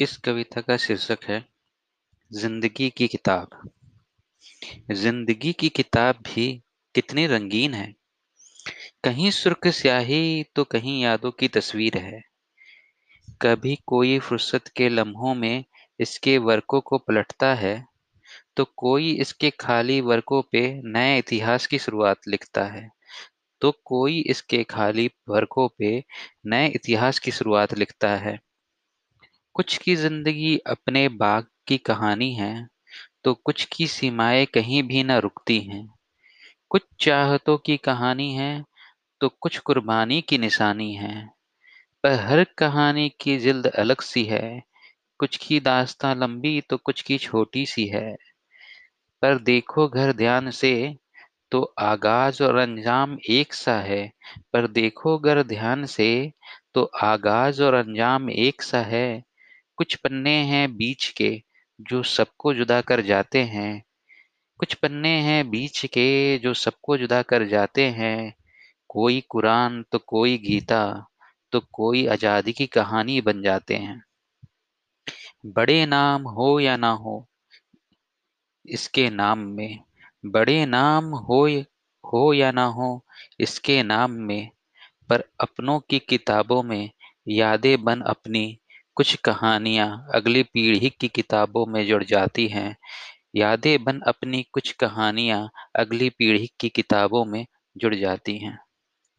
इस कविता का शीर्षक है, ज़िंदगी की किताब। ज़िंदगी की किताब भी कितनी रंगीन है। कहीं सुर्ख स्याही तो कहीं यादों की तस्वीर है। कभी कोई फुर्सत के लम्हों में इसके वर्कों को पलटता है तो कोई इसके खाली वर्कों पे नए इतिहास की शुरुआत लिखता है तो कोई इसके खाली वर्कों पे नए इतिहास की शुरुआत लिखता है। कुछ की ज़िंदगी अपने बाग की कहानी है तो कुछ की सीमाएँ कहीं भी ना रुकती हैं। कुछ चाहतों की कहानी है तो कुछ कुर्बानी की निशानी है। पर हर कहानी की जिल्द अलग सी है। कुछ की दास्तां लंबी तो कुछ की छोटी सी है। पर देखो घर ध्यान से तो आगाज़ और अंजाम एक सा है। पर देखो घर ध्यान से तो आगाज़ और अंजाम एक सा है। कुछ पन्ने हैं बीच के जो सबको जुदा कर जाते हैं। कुछ पन्ने हैं बीच के जो सबको जुदा कर जाते हैं। कोई कुरान तो कोई गीता तो कोई आज़ादी की कहानी बन जाते हैं। बड़े नाम हो या ना हो, इसके नाम में, बड़े नाम हो हो या ना हो, इसके नाम में, पर अपनों की किताबों में यादें बन अपनी कुछ कहानियाँ अगली पीढ़ी की किताबों में जुड़ जाती हैं। यादें बन अपनी कुछ कहानियाँ अगली पीढ़ी की किताबों में जुड़ जाती हैं।